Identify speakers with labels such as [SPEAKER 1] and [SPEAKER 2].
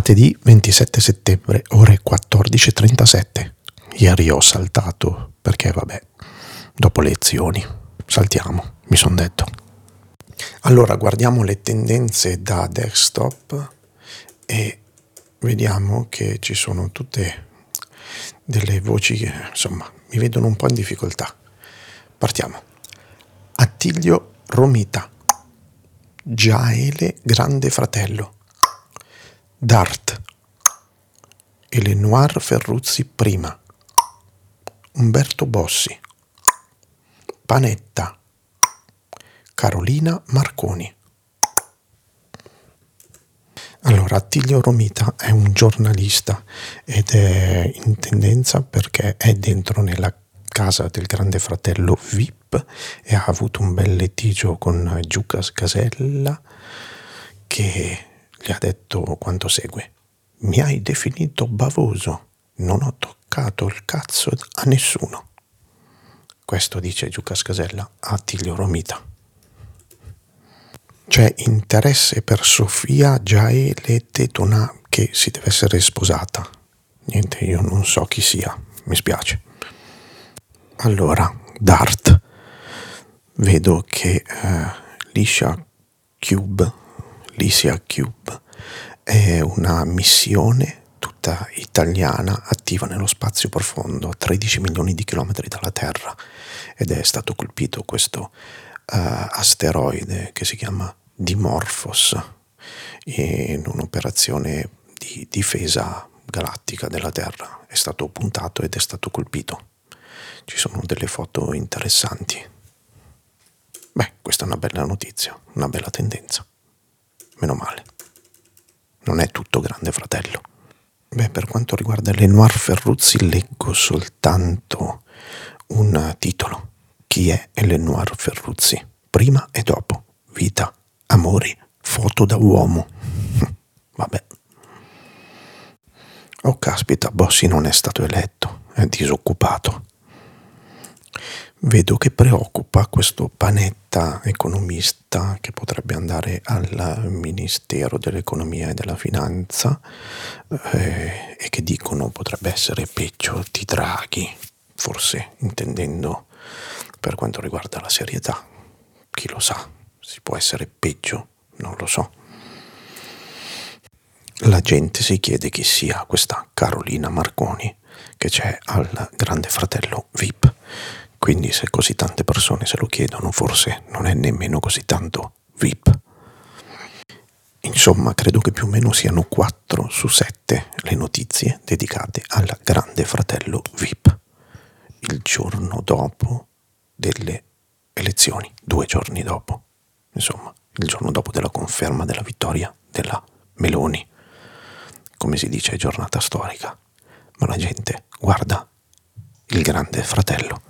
[SPEAKER 1] Martedì 27 settembre, ore 14.37. Ieri ho saltato perché, vabbè, dopo le lezioni, saltiamo, mi sono detto. Allora, guardiamo le tendenze da desktop e vediamo che ci sono tutte delle voci che, insomma, mi vedono un po' in difficoltà. Partiamo. Attilio Romita. Giaele Grande Fratello. Dart, Elenoir Ferruzzi prima, Umberto Bossi, Panetta, Carolina Marconi. Allora, Attilio Romita è un giornalista ed è in tendenza perché è dentro nella casa del grande fratello VIP e ha avuto un bel litigio con Giucas Casella che gli ha detto quanto segue. Mi hai definito bavoso, non ho toccato il cazzo a nessuno. Questo dice Giuca Scasella a Tiglio Romita. C'è interesse per Sofia Giaele Tetona che si deve essere sposata. Niente, io non so chi sia, mi spiace. Allora, Dart. Vedo che eh, Liscia Cube l'Isia Cube è una missione tutta italiana attiva nello spazio profondo a 13 milioni di chilometri dalla Terra ed è stato colpito questo uh, asteroide che si chiama Dimorphos in un'operazione di difesa galattica della Terra. È stato puntato ed è stato colpito. Ci sono delle foto interessanti. Beh, questa è una bella notizia, una bella tendenza meno male. Non è tutto grande fratello. Beh, per quanto riguarda Lenoir Ferruzzi leggo soltanto un titolo. Chi è Lenoir Ferruzzi? Prima e dopo. Vita, amori, foto da uomo. Vabbè. Oh caspita, Bossi non è stato eletto, è disoccupato. Vedo che preoccupa questo panetta economista che potrebbe andare al Ministero dell'Economia e della Finanza eh, e che dicono potrebbe essere peggio di Draghi, forse intendendo per quanto riguarda la serietà. Chi lo sa, si può essere peggio, non lo so. La gente si chiede chi sia questa Carolina Marconi che c'è al grande fratello VIP quindi se così tante persone se lo chiedono, forse non è nemmeno così tanto VIP. Insomma, credo che più o meno siano 4 su 7 le notizie dedicate al grande fratello VIP. Il giorno dopo delle elezioni, due giorni dopo. Insomma, il giorno dopo della conferma della vittoria della Meloni. Come si dice, giornata storica. Ma la gente guarda il grande fratello